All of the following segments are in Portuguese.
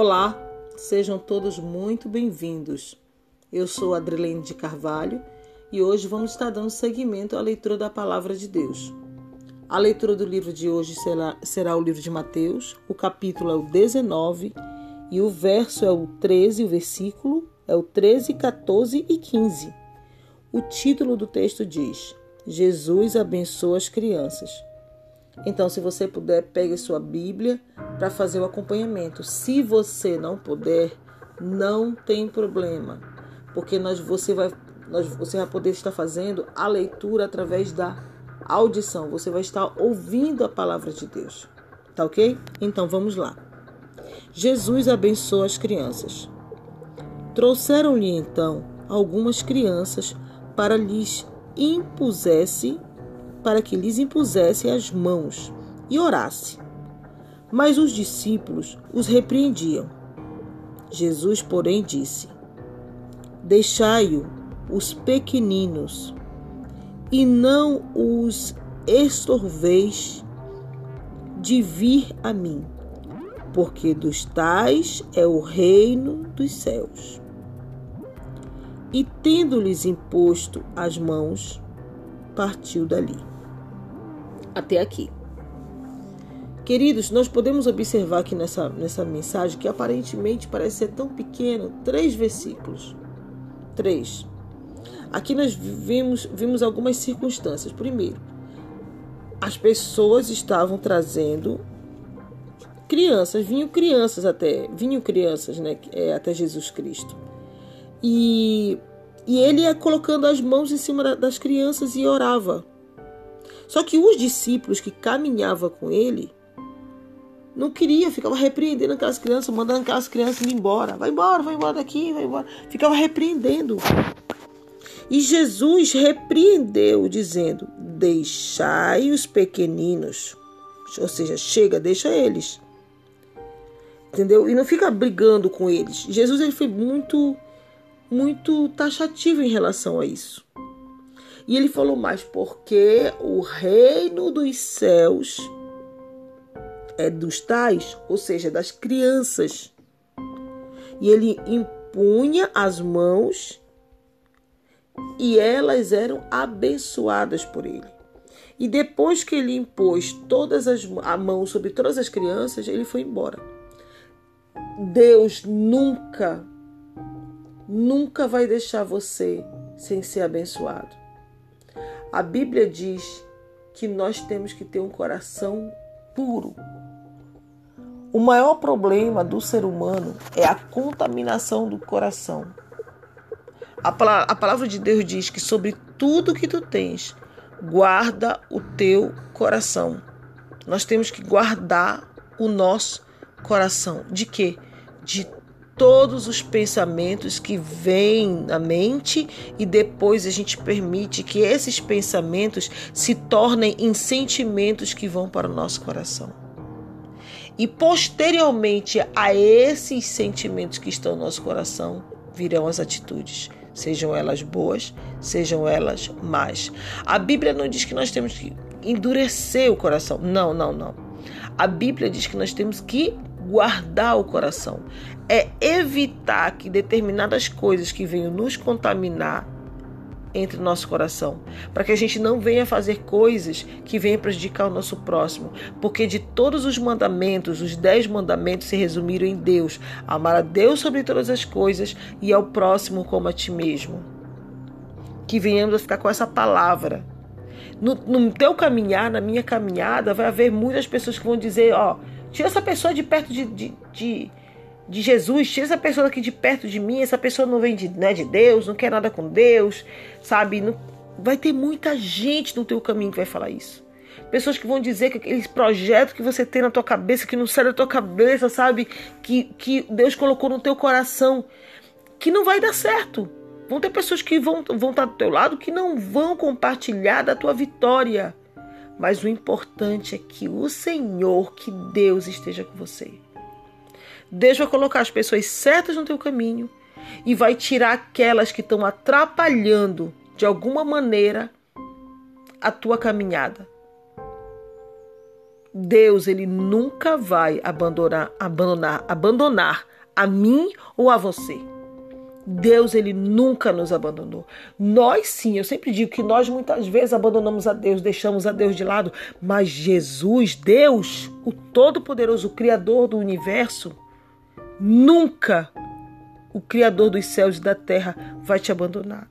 Olá, sejam todos muito bem-vindos. Eu sou Adrilene de Carvalho e hoje vamos estar dando seguimento à leitura da Palavra de Deus. A leitura do livro de hoje será, será o livro de Mateus, o capítulo é o 19 e o verso é o 13, o versículo é o 13, 14 e 15. O título do texto diz: Jesus abençoa as crianças. Então, se você puder, pegue sua Bíblia para fazer o acompanhamento. Se você não puder, não tem problema, porque nós, você, vai, nós, você vai poder estar fazendo a leitura através da audição. Você vai estar ouvindo a palavra de Deus. Tá ok? Então vamos lá. Jesus abençoa as crianças. Trouxeram-lhe então algumas crianças para lhes impusesse para que lhes impusesse as mãos e orasse. Mas os discípulos os repreendiam. Jesus, porém, disse: Deixai-o, os pequeninos, e não os estorveis de vir a mim, porque dos tais é o reino dos céus. E tendo-lhes imposto as mãos, partiu dali. Até aqui. Queridos, nós podemos observar aqui nessa, nessa mensagem que aparentemente parece ser tão pequeno, três versículos. Três. Aqui nós vimos, vimos algumas circunstâncias. Primeiro, as pessoas estavam trazendo crianças, vinham crianças até, vinham crianças, né, é, até Jesus Cristo. E e ele ia colocando as mãos em cima das crianças e orava. Só que os discípulos que caminhavam com ele não queria, ficava repreendendo aquelas crianças, mandando aquelas crianças ir embora. Vai embora, vai embora daqui, vai embora. Ficava repreendendo. E Jesus repreendeu, dizendo: Deixai os pequeninos. Ou seja, chega, deixa eles. Entendeu? E não fica brigando com eles. Jesus ele foi muito muito taxativo em relação a isso. E ele falou mais, porque o reino dos céus é dos tais, ou seja, das crianças. E ele impunha as mãos e elas eram abençoadas por ele. E depois que ele impôs todas as a mão sobre todas as crianças, ele foi embora. Deus nunca nunca vai deixar você sem ser abençoado. A Bíblia diz que nós temos que ter um coração puro. O maior problema do ser humano é a contaminação do coração. A palavra de Deus diz que sobre tudo que tu tens, guarda o teu coração. Nós temos que guardar o nosso coração. De quê? De todos os pensamentos que vêm na mente e depois a gente permite que esses pensamentos se tornem em sentimentos que vão para o nosso coração. E posteriormente a esses sentimentos que estão no nosso coração virão as atitudes, sejam elas boas, sejam elas más. A Bíblia não diz que nós temos que endurecer o coração. Não, não, não. A Bíblia diz que nós temos que guardar o coração, é evitar que determinadas coisas que venham nos contaminar entre nosso coração, para que a gente não venha fazer coisas que venham prejudicar o nosso próximo, porque de todos os mandamentos, os dez mandamentos se resumiram em Deus, amar a Deus sobre todas as coisas e ao próximo como a ti mesmo. Que venhamos a ficar com essa palavra. No, no teu caminhar, na minha caminhada, vai haver muitas pessoas que vão dizer, ó, Tira essa pessoa de perto de, de, de, de, Jesus, tira essa pessoa aqui de perto de mim. Essa pessoa não vem de, não é de Deus, não quer nada com Deus, sabe? Não, vai ter muita gente no teu caminho que vai falar isso. Pessoas que vão dizer que aquele projeto que você tem na tua cabeça, que não sai da tua cabeça, sabe? Que, que Deus colocou no teu coração, que não vai dar certo. Vão ter pessoas que vão, vão estar do teu lado que não vão compartilhar da tua vitória. Mas o importante é que o Senhor, que Deus esteja com você. Deus vai colocar as pessoas certas no teu caminho e vai tirar aquelas que estão atrapalhando de alguma maneira a tua caminhada. Deus, ele nunca vai abandonar, abandonar, abandonar a mim ou a você. Deus, ele nunca nos abandonou. Nós sim, eu sempre digo que nós muitas vezes abandonamos a Deus, deixamos a Deus de lado, mas Jesus, Deus, o Todo-Poderoso, o Criador do universo, nunca o Criador dos céus e da terra vai te abandonar.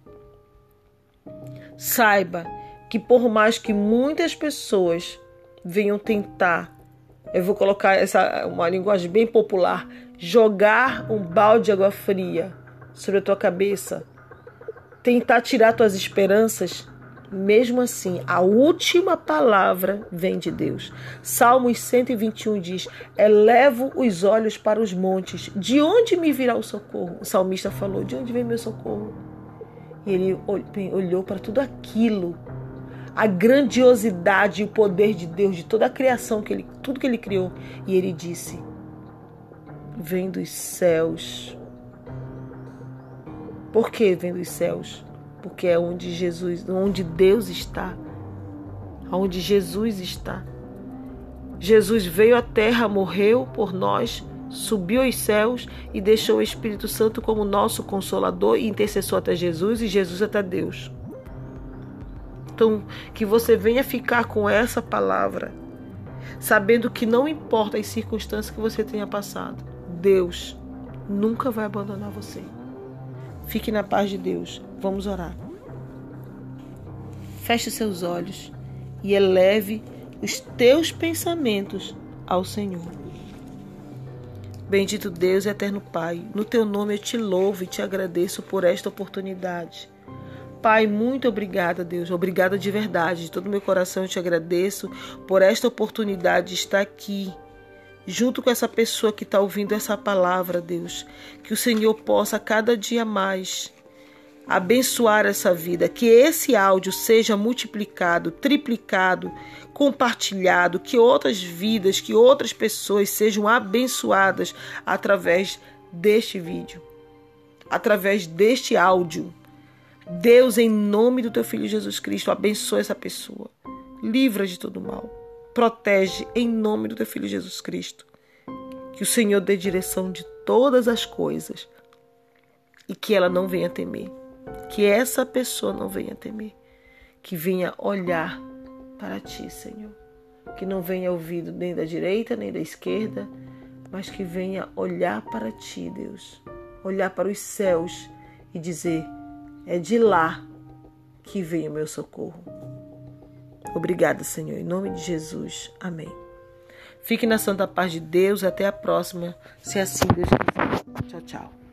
Saiba que por mais que muitas pessoas venham tentar, eu vou colocar essa uma linguagem bem popular, jogar um balde de água fria sobre a tua cabeça, tentar tirar tuas esperanças, mesmo assim, a última palavra vem de Deus. Salmos 121 diz: Elevo os olhos para os montes, de onde me virá o socorro? O salmista falou: De onde vem meu socorro? E ele olhou para tudo aquilo, a grandiosidade e o poder de Deus, de toda a criação, que ele, tudo que ele criou, e ele disse: Vem dos céus por que vem dos céus? Porque é onde Jesus, onde Deus está. Onde Jesus está. Jesus veio à terra, morreu por nós, subiu aos céus e deixou o Espírito Santo como nosso consolador e intercessor até Jesus e Jesus até Deus. Então, que você venha ficar com essa palavra, sabendo que não importa as circunstâncias que você tenha passado, Deus nunca vai abandonar você. Fique na paz de Deus. Vamos orar. Feche seus olhos e eleve os teus pensamentos ao Senhor. Bendito Deus e eterno Pai, no teu nome eu te louvo e te agradeço por esta oportunidade. Pai, muito obrigada, Deus. Obrigada de verdade. De todo o meu coração eu te agradeço por esta oportunidade de estar aqui junto com essa pessoa que está ouvindo essa palavra, Deus. Que o Senhor possa cada dia mais abençoar essa vida, que esse áudio seja multiplicado, triplicado, compartilhado, que outras vidas, que outras pessoas sejam abençoadas através deste vídeo, através deste áudio. Deus, em nome do teu filho Jesus Cristo, abençoa essa pessoa. Livra de todo mal protege em nome do teu filho Jesus Cristo. Que o Senhor dê direção de todas as coisas e que ela não venha temer. Que essa pessoa não venha temer. Que venha olhar para ti, Senhor. Que não venha ouvido nem da direita nem da esquerda, mas que venha olhar para ti, Deus. Olhar para os céus e dizer: é de lá que vem o meu socorro. Obrigada, Senhor. Em nome de Jesus. Amém. Fique na santa paz de Deus. Até a próxima, se assim Deus quiser. Tchau, tchau.